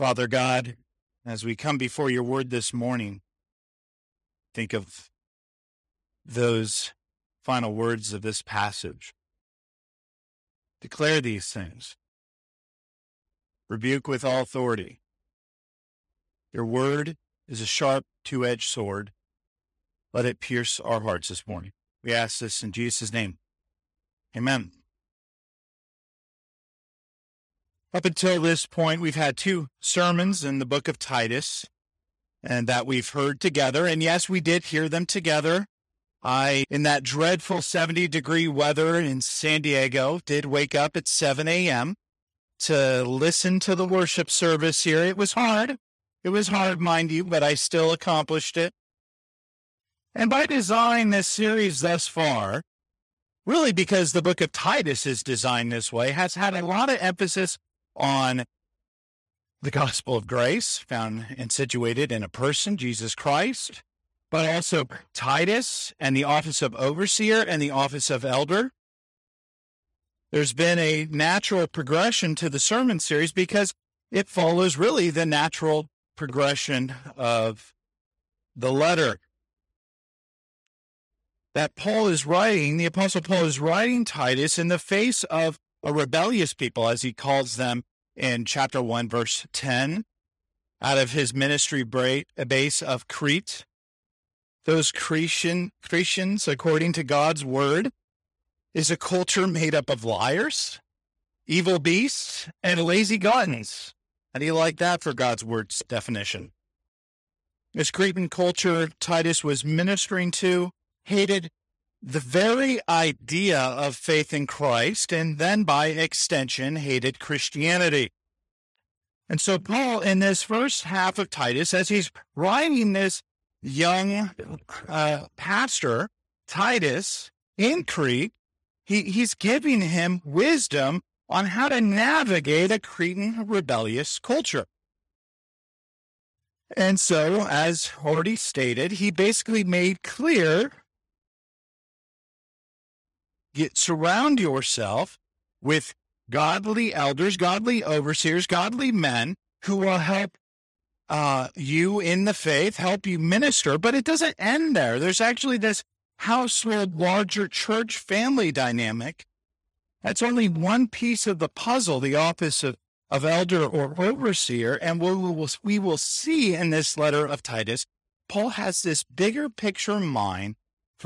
Father God, as we come before your word this morning, think of those final words of this passage. Declare these things. Rebuke with all authority. Your word is a sharp, two edged sword. Let it pierce our hearts this morning. We ask this in Jesus' name. Amen. Up until this point, we've had two sermons in the book of Titus and that we've heard together. And yes, we did hear them together. I, in that dreadful 70 degree weather in San Diego, did wake up at 7 a.m. to listen to the worship service here. It was hard. It was hard, mind you, but I still accomplished it. And by design, this series thus far, really because the book of Titus is designed this way, has had a lot of emphasis on the gospel of grace found and situated in a person, Jesus Christ, but also Titus and the office of overseer and the office of elder. There's been a natural progression to the sermon series because it follows really the natural progression of the letter that Paul is writing, the Apostle Paul is writing Titus in the face of a rebellious people, as he calls them in chapter 1, verse 10, out of his ministry base of Crete. Those Cretan, Cretans, according to God's word, is a culture made up of liars, evil beasts, and lazy gluttons. How do you like that for God's word's definition? This Cretan culture Titus was ministering to hated the very idea of faith in Christ and then by extension hated Christianity. And so, Paul, in this first half of Titus, as he's writing this young uh, pastor, Titus, in Crete, he, he's giving him wisdom on how to navigate a Cretan rebellious culture. And so, as already stated, he basically made clear get surround yourself with godly elders, godly overseers, godly men who will help uh, you in the faith, help you minister. But it doesn't end there. There's actually this household, larger church family dynamic. That's only one piece of the puzzle, the office of, of elder or overseer. And we will, we will see in this letter of Titus, Paul has this bigger picture in mind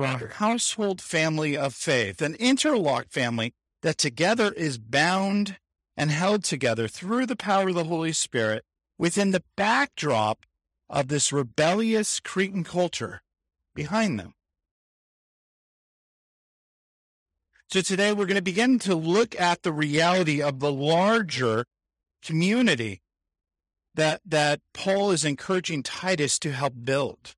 a household family of faith, an interlocked family that together is bound and held together through the power of the Holy Spirit within the backdrop of this rebellious Cretan culture behind them. So today we're going to begin to look at the reality of the larger community that, that Paul is encouraging Titus to help build.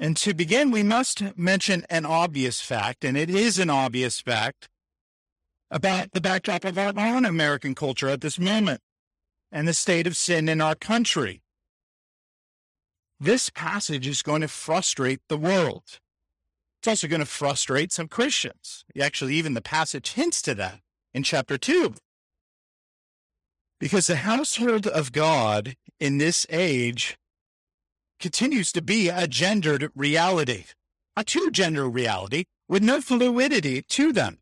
And to begin, we must mention an obvious fact, and it is an obvious fact about the backdrop of our own American culture at this moment and the state of sin in our country. This passage is going to frustrate the world. It's also going to frustrate some Christians. Actually, even the passage hints to that in chapter 2. Because the household of God in this age continues to be a gendered reality, a two gender reality with no fluidity to them.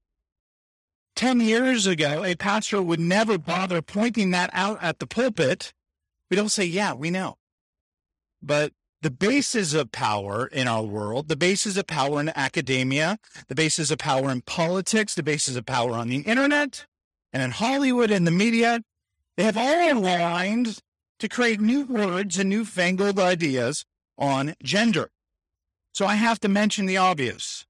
Ten years ago, a pastor would never bother pointing that out at the pulpit. We don't say, yeah, we know. But the basis of power in our world, the basis of power in academia, the basis of power in politics, the basis of power on the internet and in Hollywood and the media, they have all aligned to create new words and newfangled ideas on gender. So I have to mention the obvious.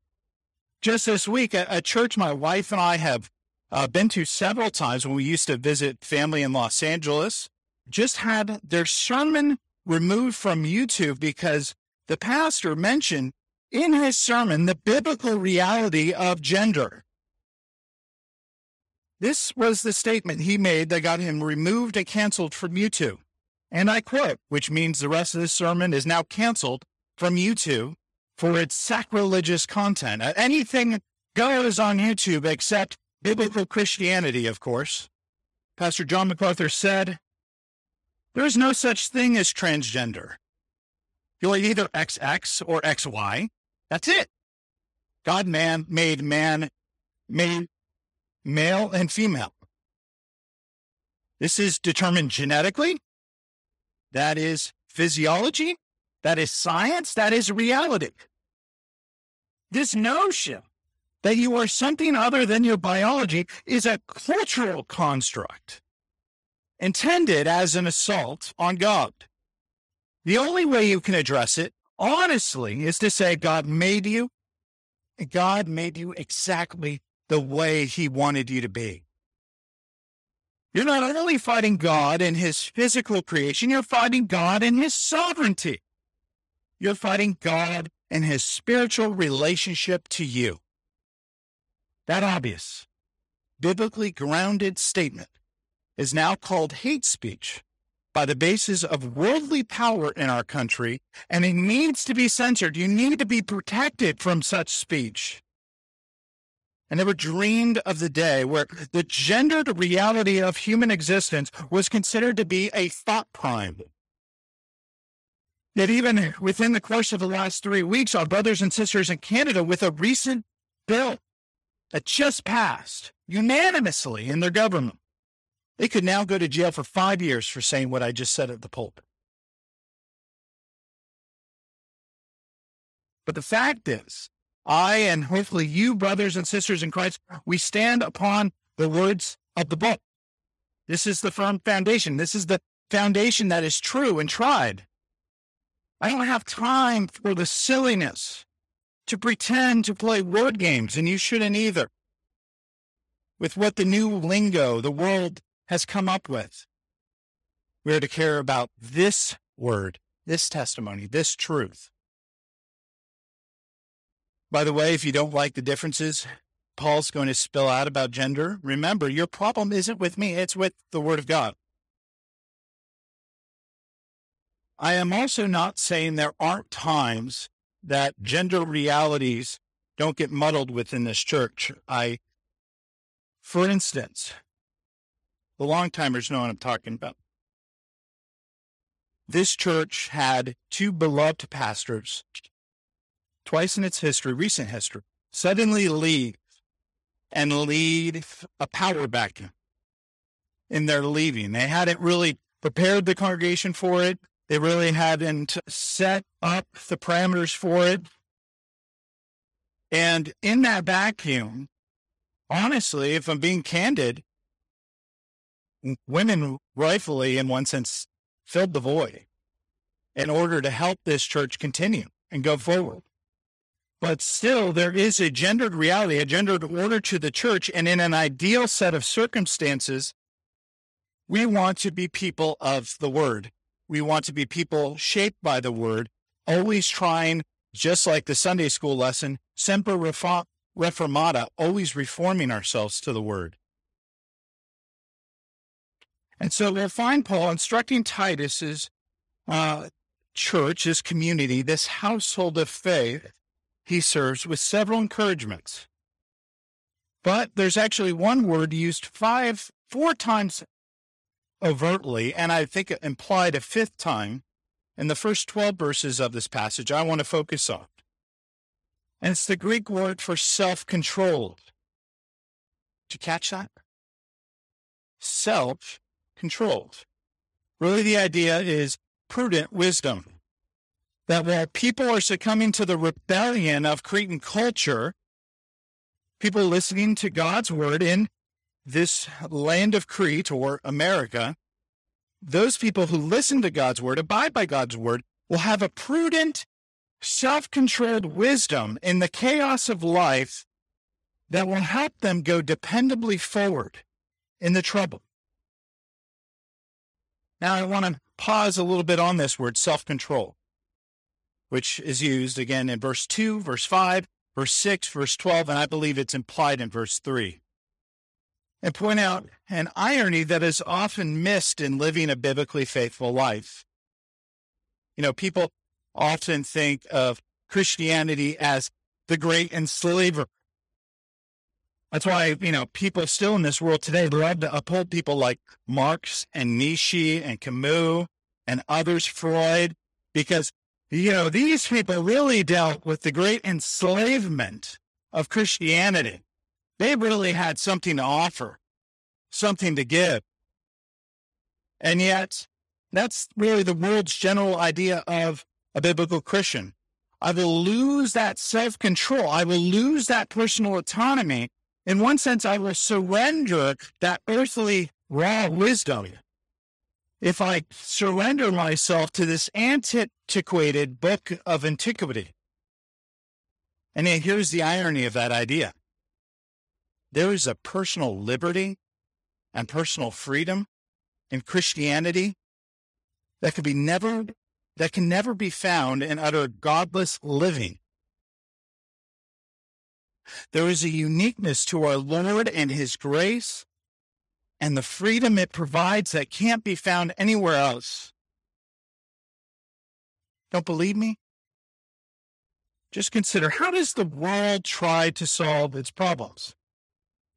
Just this week, a, a church my wife and I have uh, been to several times when we used to visit family in Los Angeles, just had their sermon removed from YouTube because the pastor mentioned in his sermon the biblical reality of gender. This was the statement he made that got him removed and canceled from YouTube. And I quote, which means the rest of this sermon is now canceled from YouTube for its sacrilegious content. Uh, anything goes on YouTube except biblical Christianity, of course. Pastor John MacArthur said, There is no such thing as transgender. You're either XX or XY. That's it. God man made man, made male and female. This is determined genetically. That is physiology. That is science. That is reality. This notion that you are something other than your biology is a cultural construct intended as an assault on God. The only way you can address it, honestly, is to say God made you. God made you exactly the way he wanted you to be. You're not only fighting God in his physical creation, you're fighting God in his sovereignty. You're fighting God in his spiritual relationship to you. That obvious, biblically grounded statement is now called hate speech by the basis of worldly power in our country, and it needs to be censored. You need to be protected from such speech. I never dreamed of the day where the gendered reality of human existence was considered to be a thought crime. Yet, even within the course of the last three weeks, our brothers and sisters in Canada, with a recent bill that just passed unanimously in their government, they could now go to jail for five years for saying what I just said at the pulpit. But the fact is, I and hopefully you, brothers and sisters in Christ, we stand upon the words of the book. This is the firm foundation. This is the foundation that is true and tried. I don't have time for the silliness to pretend to play word games, and you shouldn't either. With what the new lingo the world has come up with, we are to care about this word, this testimony, this truth. By the way, if you don't like the differences Paul's going to spill out about gender, remember your problem isn't with me, it's with the Word of God. I am also not saying there aren't times that gender realities don't get muddled within this church. I, for instance, the long timers know what I'm talking about. This church had two beloved pastors twice in its history, recent history, suddenly leave and lead a power vacuum in their leaving. They hadn't really prepared the congregation for it. They really hadn't set up the parameters for it. And in that vacuum, honestly, if I'm being candid, women rightfully, in one sense, filled the void in order to help this church continue and go forward. But still, there is a gendered reality, a gendered order to the church. And in an ideal set of circumstances, we want to be people of the word. We want to be people shaped by the word, always trying, just like the Sunday school lesson, semper reformata, always reforming ourselves to the word. And so we'll find Paul instructing Titus's uh, church, his community, this household of faith, he serves with several encouragements. But there's actually one word used five, four times overtly, and I think implied a fifth time in the first 12 verses of this passage I want to focus on. And it's the Greek word for self controlled. Did you catch that? Self controlled. Really, the idea is prudent wisdom that while people are succumbing to the rebellion of Cretan culture, people listening to God's word in this land of Crete or America, those people who listen to God's word, abide by God's word, will have a prudent, self controlled wisdom in the chaos of life that will help them go dependably forward in the trouble. Now, I want to pause a little bit on this word self control which is used again in verse 2, verse 5, verse 6, verse 12, and I believe it's implied in verse 3. And point out an irony that is often missed in living a biblically faithful life. You know, people often think of Christianity as the great enslaver. That's why, you know, people still in this world today love to uphold people like Marx and Nietzsche and Camus and others, Freud, because, you know, these people really dealt with the great enslavement of Christianity. They really had something to offer, something to give. And yet, that's really the world's general idea of a biblical Christian. I will lose that self control. I will lose that personal autonomy. In one sense, I will surrender that earthly raw wisdom. If I surrender myself to this antiquated book of antiquity. And here's the irony of that idea there is a personal liberty and personal freedom in Christianity that can be never that can never be found in utter godless living. There is a uniqueness to our Lord and His grace and the freedom it provides that can't be found anywhere else. Don't believe me? Just consider how does the world try to solve its problems?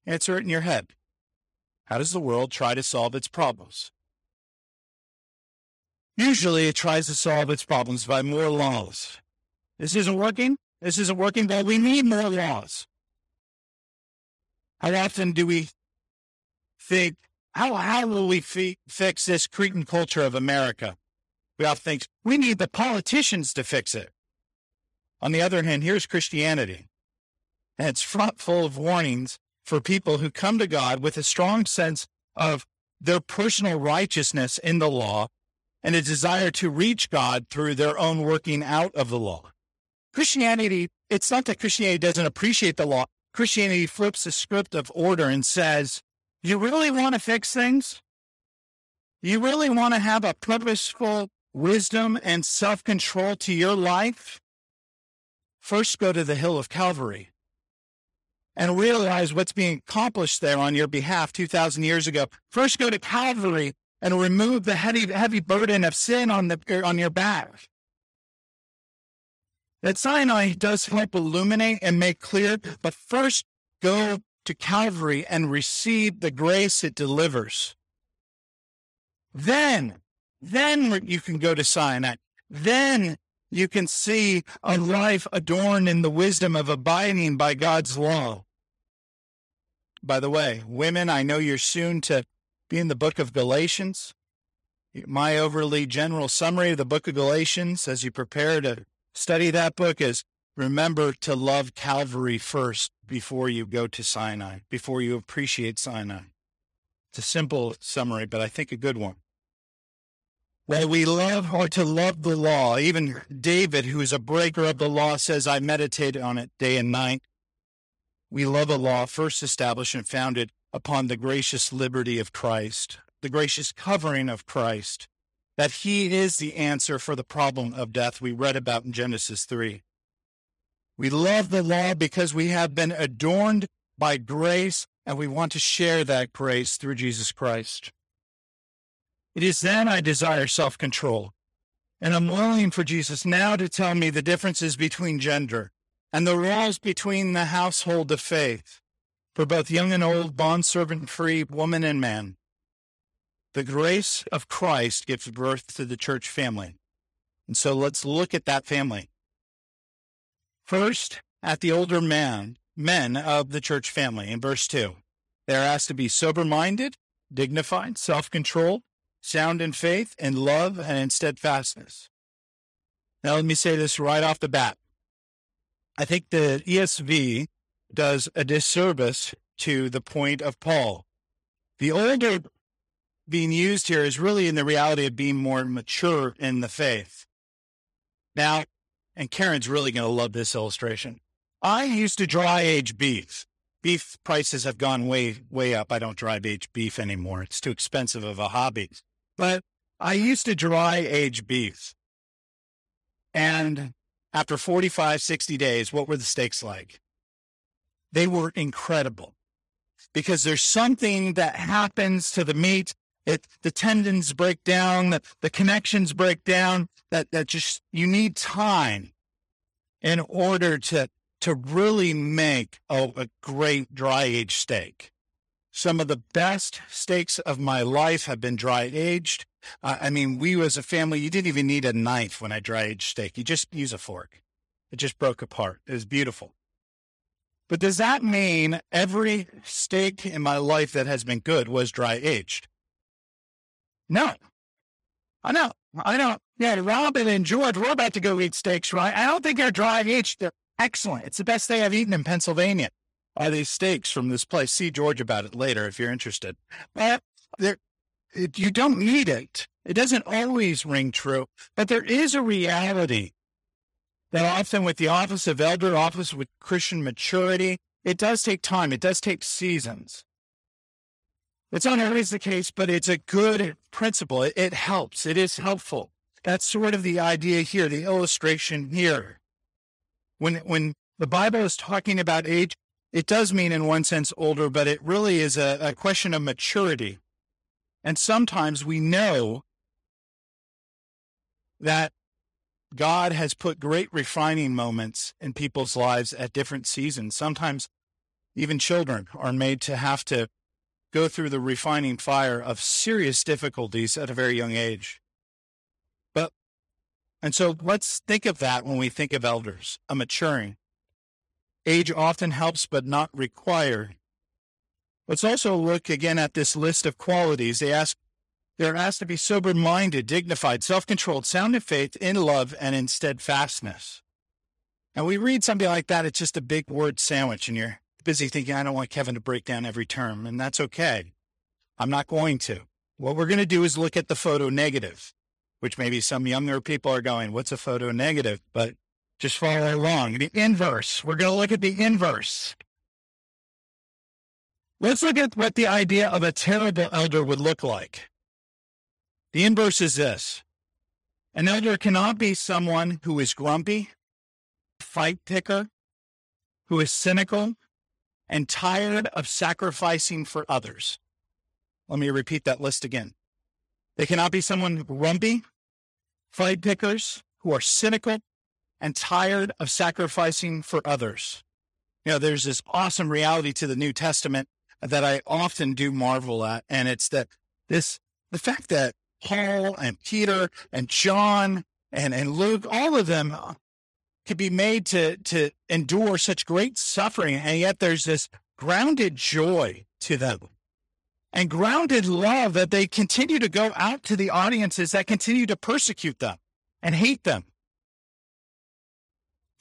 Answer it in your head. How does the world try to solve its problems? Usually it tries to solve its problems by more laws. This isn't working. This isn't working, but we need more laws. How often do we think, how, how will we fi- fix this Cretan culture of America? We often think we need the politicians to fix it. On the other hand, here's Christianity. And it's front full of warnings for people who come to God with a strong sense of their personal righteousness in the law and a desire to reach God through their own working out of the law. Christianity, it's not that Christianity doesn't appreciate the law. Christianity flips the script of order and says, You really want to fix things? You really want to have a purposeful wisdom and self control to your life? First, go to the hill of Calvary and realize what's being accomplished there on your behalf 2,000 years ago. First, go to Calvary and remove the heavy, heavy burden of sin on, the, er, on your back. That Sinai does help illuminate and make clear, but first go to Calvary and receive the grace it delivers. Then, then you can go to Sinai. Then you can see a life adorned in the wisdom of abiding by God's law. By the way, women, I know you're soon to be in the book of Galatians. My overly general summary of the book of Galatians as you prepare to study that book is remember to love Calvary first before you go to Sinai, before you appreciate Sinai. It's a simple summary, but I think a good one. Well, we love or to love the law. Even David, who is a breaker of the law, says, I meditate on it day and night. We love a law first established and founded upon the gracious liberty of Christ, the gracious covering of Christ, that he is the answer for the problem of death we read about in Genesis 3. We love the law because we have been adorned by grace and we want to share that grace through Jesus Christ. It is then I desire self control. And I'm willing for Jesus now to tell me the differences between gender and the roles between the household of faith for both young and old, bondservant free, woman and man. The grace of Christ gives birth to the church family. And so let's look at that family. First, at the older man, men of the church family in verse 2. They are asked to be sober minded, dignified, self controlled, sound in faith, in love, and in steadfastness. Now, let me say this right off the bat. I think the ESV does a disservice to the point of Paul. The older being used here is really in the reality of being more mature in the faith. Now, and Karen's really going to love this illustration. I used to dry age beef. Beef prices have gone way, way up. I don't dry age beef anymore. It's too expensive of a hobby. But I used to dry age beef. And after 45, 60 days, what were the steaks like? They were incredible because there's something that happens to the meat. It, the tendons break down, the, the connections break down, that, that just, you need time in order to, to really make a, great dry aged steak. Some of the best steaks of my life have been dry aged. Uh, I mean, we as a family, you didn't even need a knife when I dry aged steak. You just use a fork. It just broke apart. It was beautiful. But does that mean every steak in my life that has been good was dry aged? No. I know. I know. Yeah, Robin and George, we're about to go eat steaks, right? I don't think they're dry aged. They're excellent. It's the best thing I've eaten in Pennsylvania. Are these steaks from this place? See George about it later if you're interested. But there, you don't need it. It doesn't always ring true, but there is a reality that often with the office of elder, office with Christian maturity, it does take time. It does take seasons. It's not always the case, but it's a good principle. It, it helps. It is helpful. That's sort of the idea here, the illustration here. When, when the Bible is talking about age, it does mean in one sense older, but it really is a, a question of maturity. And sometimes we know that God has put great refining moments in people's lives at different seasons. Sometimes even children are made to have to go through the refining fire of serious difficulties at a very young age. But, and so let's think of that when we think of elders, a maturing. Age often helps, but not required. Let's also look again at this list of qualities. They ask, they're asked to be sober minded, dignified, self controlled, sound in faith, in love, and in steadfastness. And we read something like that, it's just a big word sandwich, and you're busy thinking, I don't want Kevin to break down every term, and that's okay. I'm not going to. What we're going to do is look at the photo negative, which maybe some younger people are going, What's a photo negative? But just follow along. The inverse. We're going to look at the inverse. Let's look at what the idea of a terrible elder would look like. The inverse is this an elder cannot be someone who is grumpy, fight picker, who is cynical, and tired of sacrificing for others. Let me repeat that list again. They cannot be someone grumpy, fight pickers, who are cynical and tired of sacrificing for others. You know, there's this awesome reality to the New Testament that I often do marvel at, and it's that this the fact that Paul and Peter and John and, and Luke, all of them could be made to, to endure such great suffering. And yet there's this grounded joy to them and grounded love that they continue to go out to the audiences that continue to persecute them and hate them.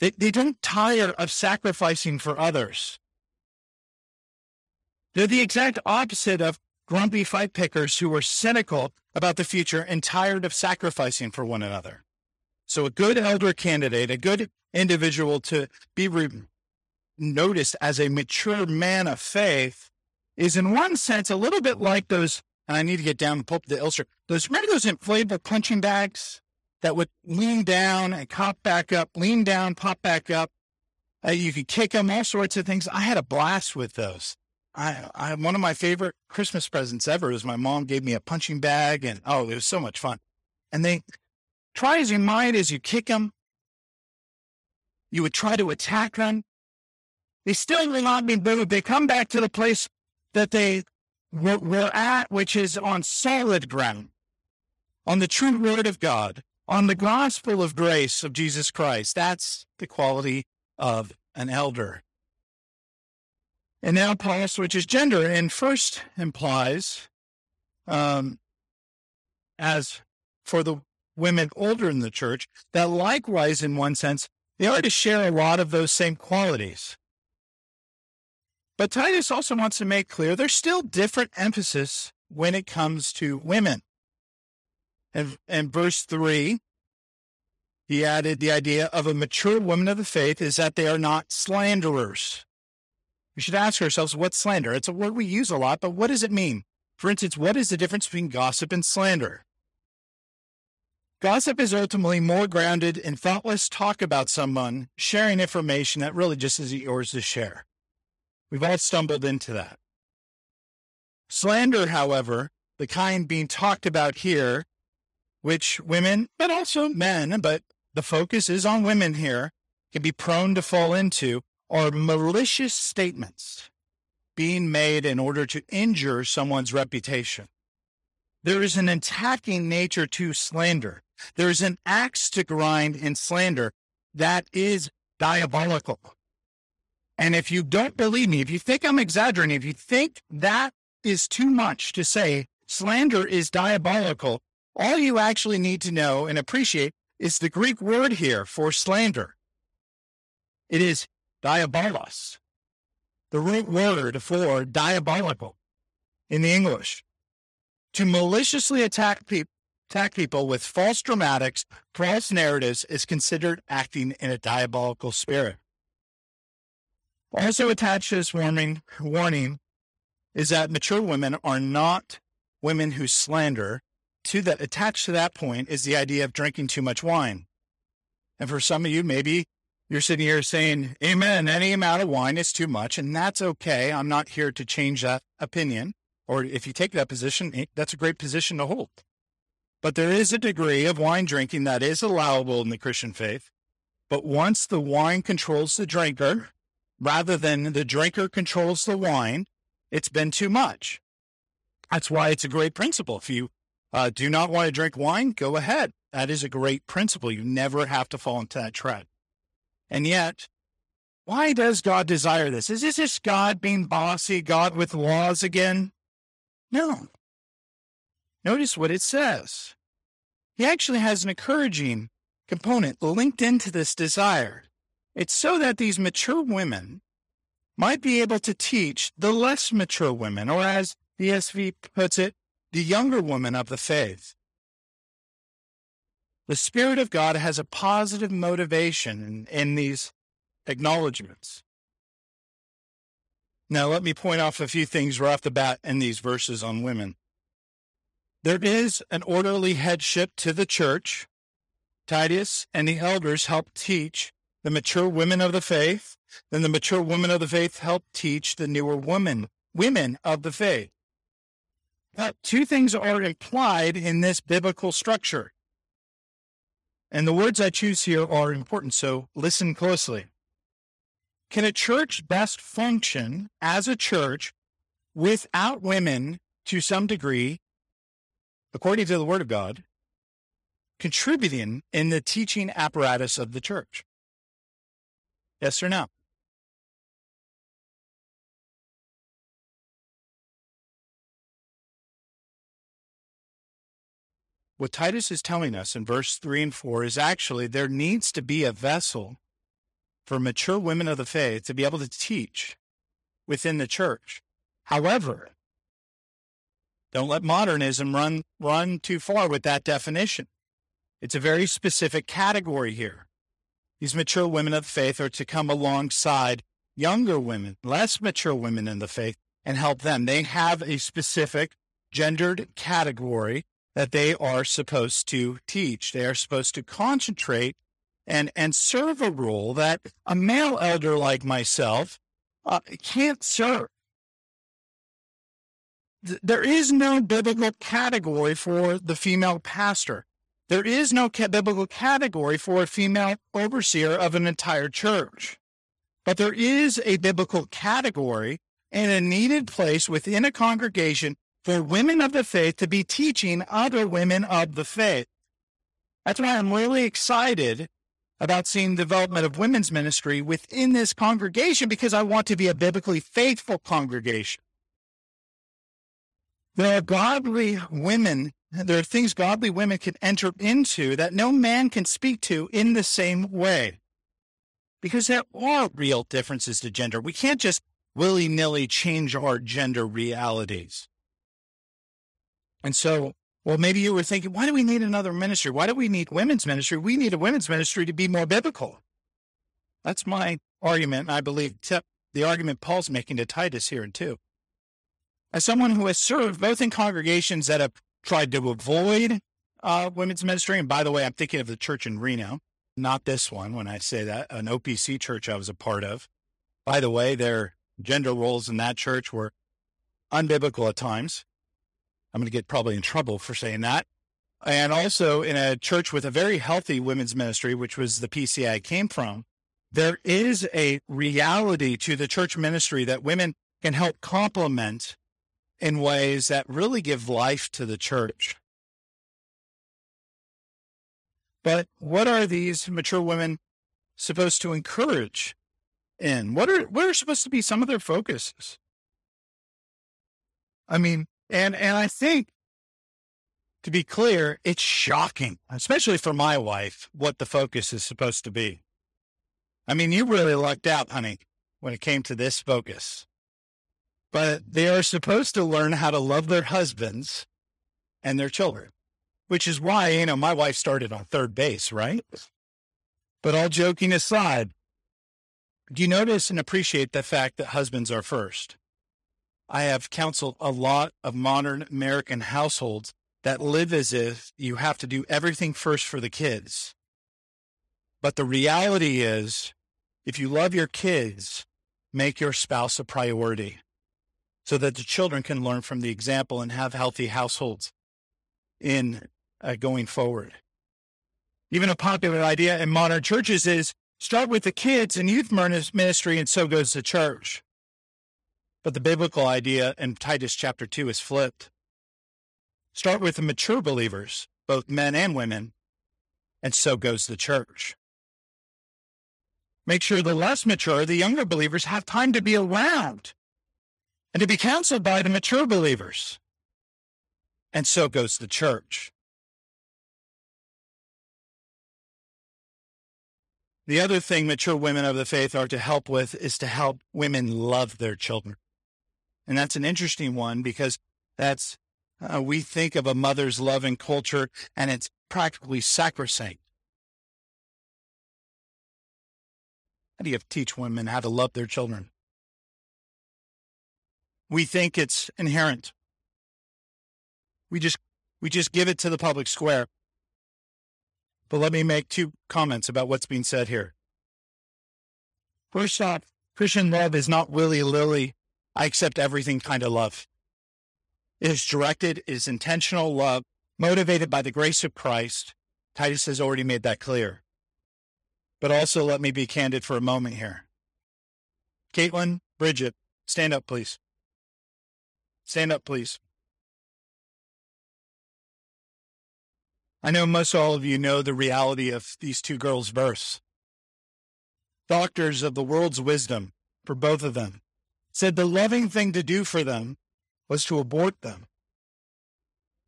They, they don't tire of sacrificing for others. They're the exact opposite of grumpy fight pickers who are cynical about the future and tired of sacrificing for one another. So a good elder candidate, a good individual to be re- noticed as a mature man of faith is in one sense a little bit like those, and I need to get down and pull the illustrate, those, remember those inflatable punching bags that would lean down and pop back up, lean down, pop back up. Uh, you could kick them, all sorts of things. I had a blast with those. I, I, one of my favorite Christmas presents ever was my mom gave me a punching bag and oh, it was so much fun. And they try as you might as you kick them, you would try to attack them. They still will not be moved. They come back to the place that they were, at, which is on solid ground, on the true word of God, on the gospel of grace of Jesus Christ. That's the quality of an elder. And now Paul switches gender and first implies, um, as for the women older in the church, that likewise, in one sense, they are to share a lot of those same qualities. But Titus also wants to make clear there's still different emphasis when it comes to women. And in verse 3, he added the idea of a mature woman of the faith is that they are not slanderers. We should ask ourselves what's slander? It's a word we use a lot, but what does it mean? For instance, what is the difference between gossip and slander? Gossip is ultimately more grounded in thoughtless talk about someone, sharing information that really just isn't yours to share. We've all stumbled into that. Slander, however, the kind being talked about here, which women, but also men, but the focus is on women here, can be prone to fall into, are malicious statements being made in order to injure someone's reputation. There is an attacking nature to slander. There's an axe to grind in slander that is diabolical. And if you don't believe me, if you think I'm exaggerating, if you think that is too much to say slander is diabolical, all you actually need to know and appreciate is the Greek word here for slander. It is diabolos, the root word for diabolical in the English. To maliciously attack, pe- attack people with false dramatics, false narratives is considered acting in a diabolical spirit. Also attached to this warning, warning is that mature women are not women who slander. To that, attached to that point is the idea of drinking too much wine. And for some of you, maybe you're sitting here saying, Amen, any amount of wine is too much, and that's okay. I'm not here to change that opinion. Or if you take that position, eh, that's a great position to hold. But there is a degree of wine drinking that is allowable in the Christian faith. But once the wine controls the drinker, rather than the drinker controls the wine, it's been too much. That's why it's a great principle. If you uh, do not want to drink wine, go ahead. That is a great principle. You never have to fall into that trap. And yet, why does God desire this? Is this just God being bossy, God with laws again? No. Notice what it says. He actually has an encouraging component linked into this desire. It's so that these mature women might be able to teach the less mature women, or as the ESV puts it, the younger women of the faith. The Spirit of God has a positive motivation in, in these acknowledgments. Now, let me point off a few things right off the bat in these verses on women. There is an orderly headship to the church. Titus and the elders help teach the mature women of the faith. Then the mature women of the faith help teach the newer women, women of the faith. But two things are implied in this biblical structure. And the words I choose here are important, so listen closely. Can a church best function as a church without women to some degree, according to the Word of God, contributing in the teaching apparatus of the church? Yes or no? What Titus is telling us in verse 3 and 4 is actually there needs to be a vessel for mature women of the faith to be able to teach within the church. However, don't let modernism run run too far with that definition. It's a very specific category here. These mature women of the faith are to come alongside younger women, less mature women in the faith, and help them. They have a specific gendered category that they are supposed to teach. They are supposed to concentrate and, and serve a role that a male elder like myself uh, can't serve. There is no biblical category for the female pastor. There is no biblical category for a female overseer of an entire church. But there is a biblical category and a needed place within a congregation for women of the faith to be teaching other women of the faith. That's why I'm really excited about seeing development of women's ministry within this congregation because I want to be a biblically faithful congregation. There are godly women, there are things godly women can enter into that no man can speak to in the same way. Because there are real differences to gender. We can't just willy nilly change our gender realities. And so, well, maybe you were thinking, why do we need another ministry? Why do we need women's ministry? We need a women's ministry to be more biblical. That's my argument. I believe the argument Paul's making to Titus here and too. As someone who has served both in congregations that have tried to avoid uh, women's ministry, and by the way, I'm thinking of the church in Reno, not this one when I say that, an OPC church I was a part of. By the way, their gender roles in that church were unbiblical at times. I'm going to get probably in trouble for saying that. And also in a church with a very healthy women's ministry, which was the PCA I came from, there is a reality to the church ministry that women can help complement in ways that really give life to the church. But what are these mature women supposed to encourage in? What are what are supposed to be some of their focuses? I mean, and and I think to be clear, it's shocking, especially for my wife, what the focus is supposed to be. I mean, you really lucked out, honey, when it came to this focus. But they are supposed to learn how to love their husbands and their children, which is why, you know, my wife started on third base, right? But all joking aside, do you notice and appreciate the fact that husbands are first? I have counseled a lot of modern American households that live as if you have to do everything first for the kids. But the reality is, if you love your kids, make your spouse a priority so that the children can learn from the example and have healthy households in uh, going forward. Even a popular idea in modern churches is start with the kids and youth ministry, and so goes the church. But the biblical idea in Titus chapter 2 is flipped. Start with the mature believers, both men and women, and so goes the church. Make sure the less mature, the younger believers, have time to be around and to be counseled by the mature believers. And so goes the church. The other thing mature women of the faith are to help with is to help women love their children. And that's an interesting one because that's, uh, we think of a mother's love and culture and it's practically sacrosanct. How do you teach women how to love their children? We think it's inherent. We just, we just give it to the public square. But let me make two comments about what's being said here. First off, Christian love is not willy nilly I accept everything kind of love. It is directed, is intentional love, motivated by the grace of Christ. Titus has already made that clear. But also, let me be candid for a moment here. Caitlin, Bridget, stand up, please. Stand up, please. I know most all of you know the reality of these two girls' births. Doctors of the world's wisdom for both of them said the loving thing to do for them was to abort them.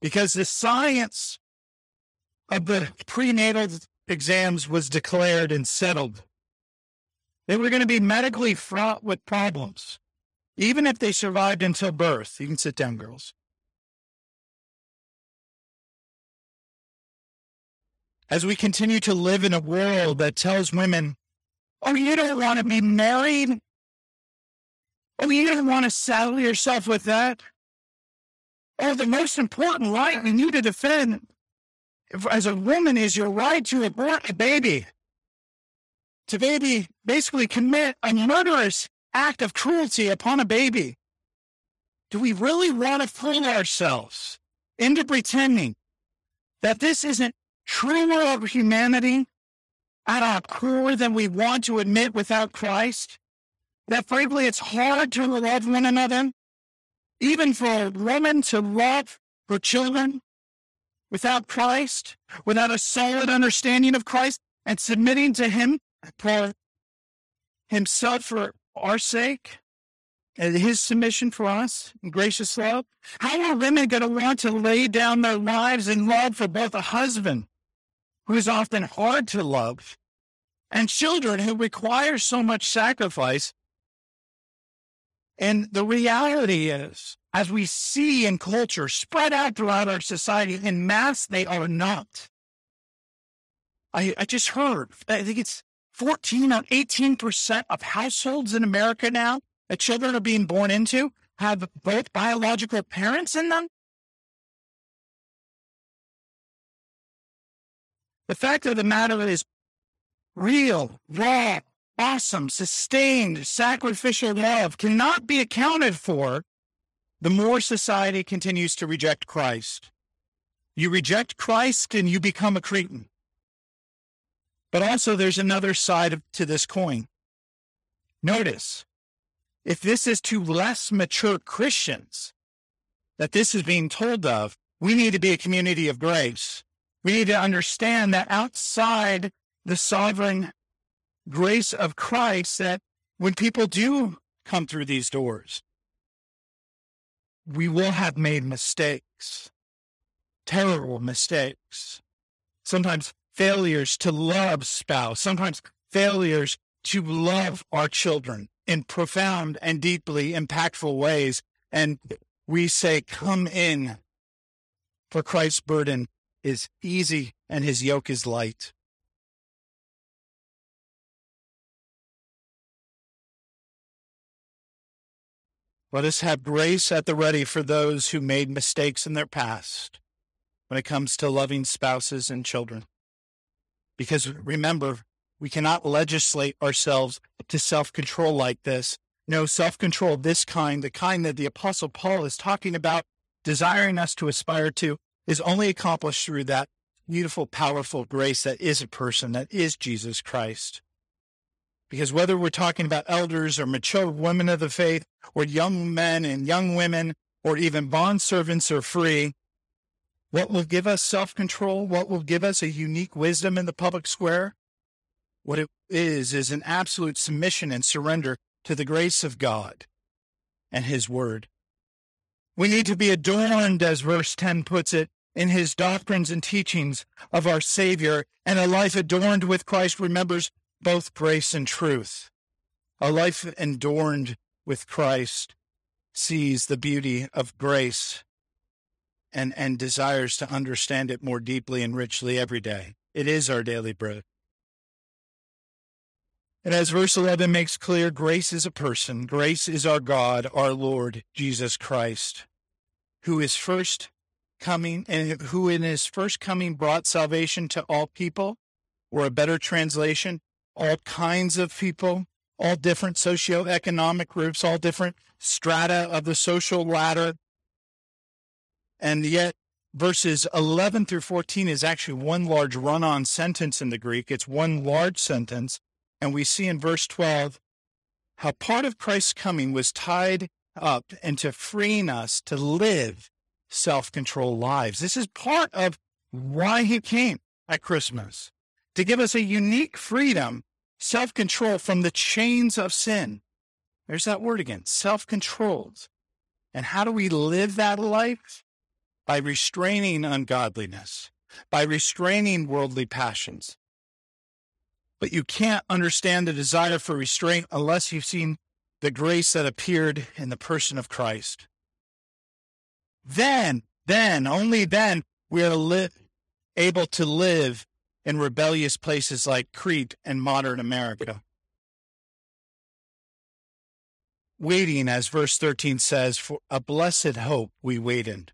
Because the science of the prenatal exams was declared and settled. They were going to be medically fraught with problems, even if they survived until birth. You can sit down, girls. As we continue to live in a world that tells women, oh, you don't want to be married Oh, you don't want to saddle yourself with that. Oh, the most important right you need to defend as a woman is your right to abort a baby. To baby basically commit a murderous act of cruelty upon a baby. Do we really want to fool ourselves into pretending that this isn't truer of humanity at our core than we want to admit without Christ? That frankly it's hard to love one another, even for women to love her children without Christ, without a solid understanding of Christ and submitting to Him for Himself for our sake and His submission for us and gracious love. How are women going to want to lay down their lives in love for both a husband who is often hard to love and children who require so much sacrifice and the reality is, as we see in culture spread out throughout our society in mass, they are not. I, I just heard, I think it's 14 or 18% of households in America now that children are being born into have both biological parents in them. The fact of the matter is real, raw, awesome, sustained, sacrificial love cannot be accounted for the more society continues to reject Christ. You reject Christ and you become a Cretan. But also, there's another side to this coin. Notice, if this is to less mature Christians, that this is being told of, we need to be a community of grace. We need to understand that outside the sovereign grace of Christ, that when people do come through these doors, we will have made mistakes, terrible mistakes, sometimes failures to love spouse, sometimes failures to love our children in profound and deeply impactful ways. And we say, Come in, for Christ's burden is easy and his yoke is light. Let us have grace at the ready for those who made mistakes in their past when it comes to loving spouses and children. Because remember, we cannot legislate ourselves to self control like this. No, self control this kind, the kind that the Apostle Paul is talking about, desiring us to aspire to, is only accomplished through that beautiful, powerful grace that is a person, that is Jesus Christ. Because whether we're talking about elders or mature women of the faith, or young men and young women, or even bond servants or free, what will give us self control? What will give us a unique wisdom in the public square? What it is, is an absolute submission and surrender to the grace of God and His Word. We need to be adorned, as verse 10 puts it, in His doctrines and teachings of our Savior, and a life adorned with Christ remembers both grace and truth. A life adorned with Christ sees the beauty of grace and, and desires to understand it more deeply and richly every day. It is our daily bread. And as verse 11 makes clear, grace is a person. Grace is our God, our Lord, Jesus Christ, who is first coming and who in his first coming brought salvation to all people, or a better translation, all kinds of people, all different socioeconomic groups, all different strata of the social ladder, and yet, verses 11 through 14 is actually one large run on sentence in the Greek. It's one large sentence. And we see in verse 12 how part of Christ's coming was tied up into freeing us to live self controlled lives. This is part of why he came at Christmas to give us a unique freedom, self control from the chains of sin. There's that word again self controlled. And how do we live that life? by restraining ungodliness, by restraining worldly passions. But you can't understand the desire for restraint unless you've seen the grace that appeared in the person of Christ. Then, then, only then, we are li- able to live in rebellious places like Crete and modern America. Waiting, as verse 13 says, for a blessed hope we waited.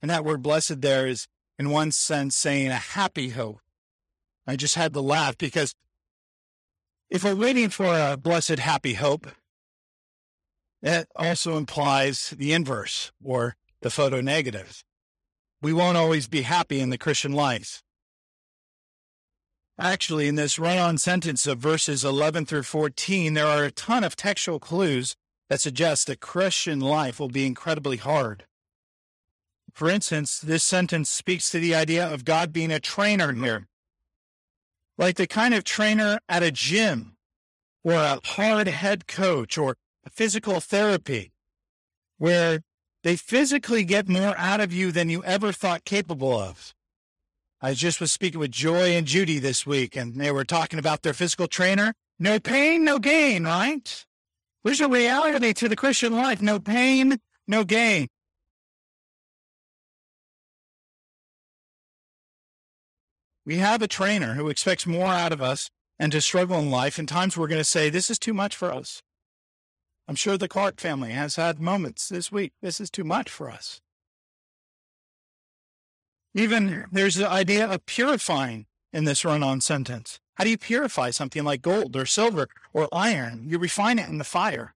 And that word blessed there is, in one sense, saying a happy hope. I just had to laugh because if we're waiting for a blessed happy hope, that also implies the inverse or the photo negative. We won't always be happy in the Christian life. Actually, in this run on sentence of verses 11 through 14, there are a ton of textual clues that suggest that Christian life will be incredibly hard. For instance, this sentence speaks to the idea of God being a trainer here, like the kind of trainer at a gym or a hard head coach or a physical therapy where they physically get more out of you than you ever thought capable of. I just was speaking with Joy and Judy this week, and they were talking about their physical trainer. No pain, no gain, right? There's a reality to the Christian life. No pain, no gain. We have a trainer who expects more out of us and to struggle in life. And times we're going to say, this is too much for us. I'm sure the Clark family has had moments this week. This is too much for us. Even there's the idea of purifying in this run on sentence. How do you purify something like gold or silver or iron? You refine it in the fire.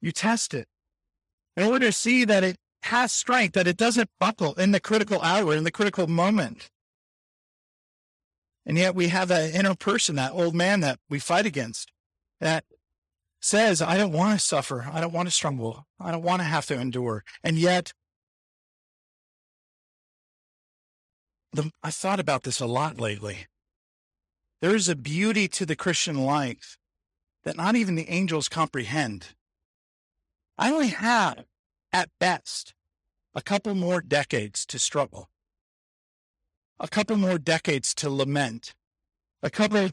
You test it in order to see that it has strength, that it doesn't buckle in the critical hour, in the critical moment. And yet we have that inner person, that old man that we fight against that says, I don't want to suffer. I don't want to struggle. I don't want to have to endure. And yet the, I thought about this a lot lately. There is a beauty to the Christian life that not even the angels comprehend. I only have, at best, a couple more decades to struggle, a couple more decades to lament, a couple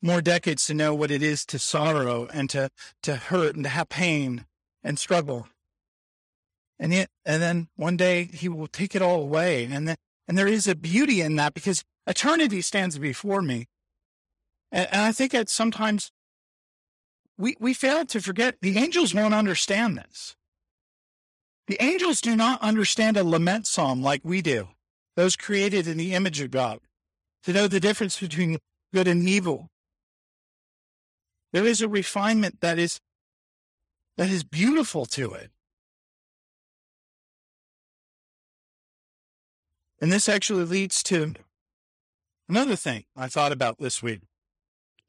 more decades to know what it is to sorrow and to, to hurt and to have pain and struggle. And yet, and then one day he will take it all away. And then, and there is a beauty in that because eternity stands before me. And, and I think that sometimes we, we fail to forget the angels won't understand this. The angels do not understand a lament psalm like we do, those created in the image of God, to know the difference between good and evil. There is a refinement that is that is beautiful to it. And this actually leads to another thing I thought about this week.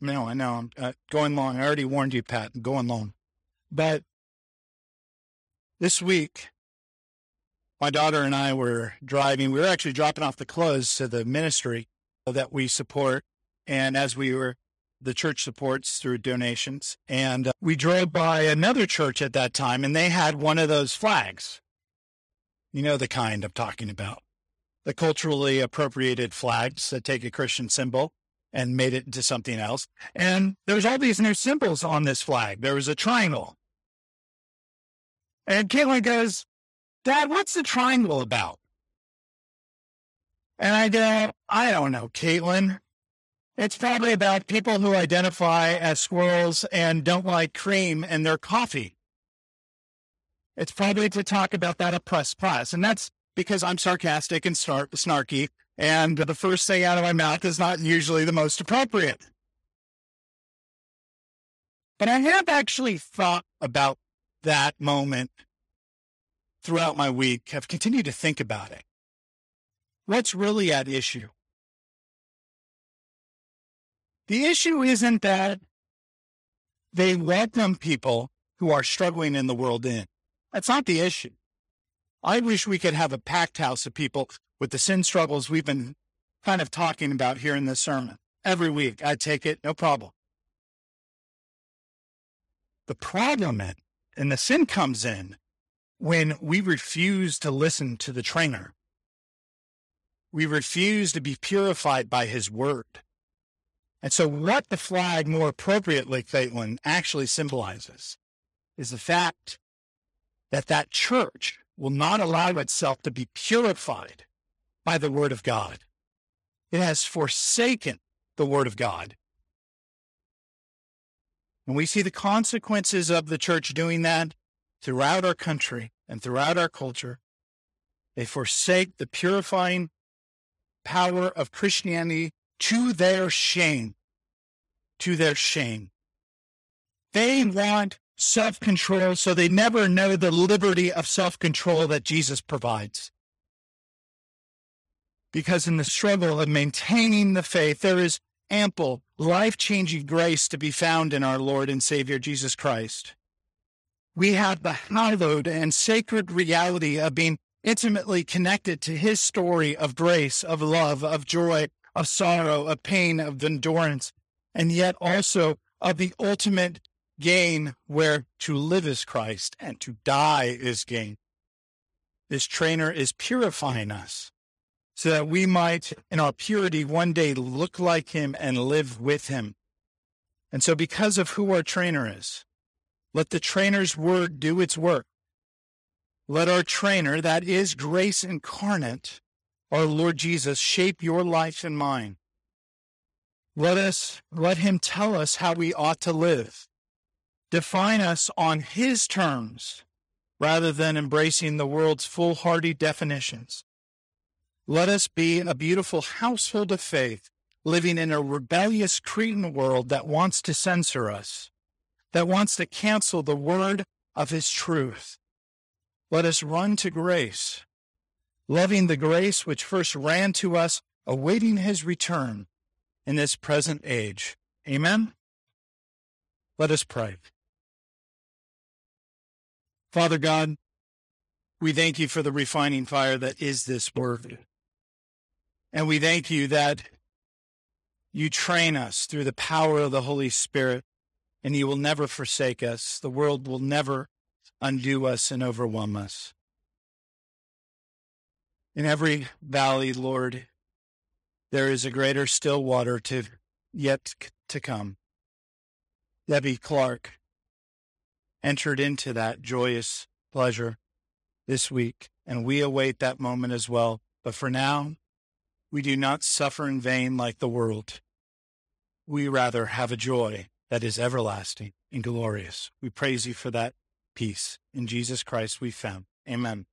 No, I know I'm uh, going long. I already warned you, Pat, I'm going long. But this week, my daughter and I were driving. We were actually dropping off the clothes to the ministry that we support. And as we were, the church supports through donations. And uh, we drove by another church at that time, and they had one of those flags. You know the kind I'm talking about the culturally appropriated flags that take a Christian symbol and made it into something else. And there's all these new symbols on this flag. There was a triangle. And Caitlin goes, Dad, what's the triangle about? And I go, I don't know, Caitlin. It's probably about people who identify as squirrels and don't like cream in their coffee. It's probably to talk about that oppressed class. And that's because I'm sarcastic and snarky and the first thing out of my mouth is not usually the most appropriate. But I have actually thought about that moment throughout my week, have continued to think about it. What's really at issue? The issue isn't that they welcome people who are struggling in the world in. That's not the issue. I wish we could have a packed house of people with the sin struggles we've been kind of talking about here in this sermon. Every week, I take it, no problem. The problem is, and the sin comes in when we refuse to listen to the trainer. We refuse to be purified by his word. And so, what the flag more appropriately, Caitlin, actually symbolizes is the fact that that church will not allow itself to be purified by the word of God. It has forsaken the word of God. And we see the consequences of the church doing that throughout our country and throughout our culture. They forsake the purifying power of Christianity to their shame. To their shame. They want self control, so they never know the liberty of self control that Jesus provides because in the struggle of maintaining the faith, there is ample, life changing grace to be found in our Lord and Savior Jesus Christ. We have the hallowed and sacred reality of being intimately connected to his story of grace, of love, of joy, of sorrow, of pain, of endurance, and yet also of the ultimate gain where to live is Christ and to die is gain. This trainer is purifying us so that we might, in our purity, one day look like him and live with him. And so, because of who our trainer is, let the trainer's word do its work. Let our trainer, that is grace incarnate, our Lord Jesus, shape your life and mine. Let us, let him tell us how we ought to live. Define us on his terms rather than embracing the world's foolhardy definitions. Let us be a beautiful household of faith, living in a rebellious Cretan world that wants to censor us, that wants to cancel the word of his truth. Let us run to grace, loving the grace which first ran to us, awaiting his return in this present age. Amen. Let us pray. Father God, we thank you for the refining fire that is this word. And we thank you that you train us through the power of the Holy Spirit, and you will never forsake us. The world will never undo us and overwhelm us. In every valley, Lord, there is a greater still water to yet to come. Debbie Clark entered into that joyous pleasure this week, and we await that moment as well. But for now, we do not suffer in vain like the world. We rather have a joy that is everlasting and glorious. We praise you for that peace. In Jesus Christ we found. Amen.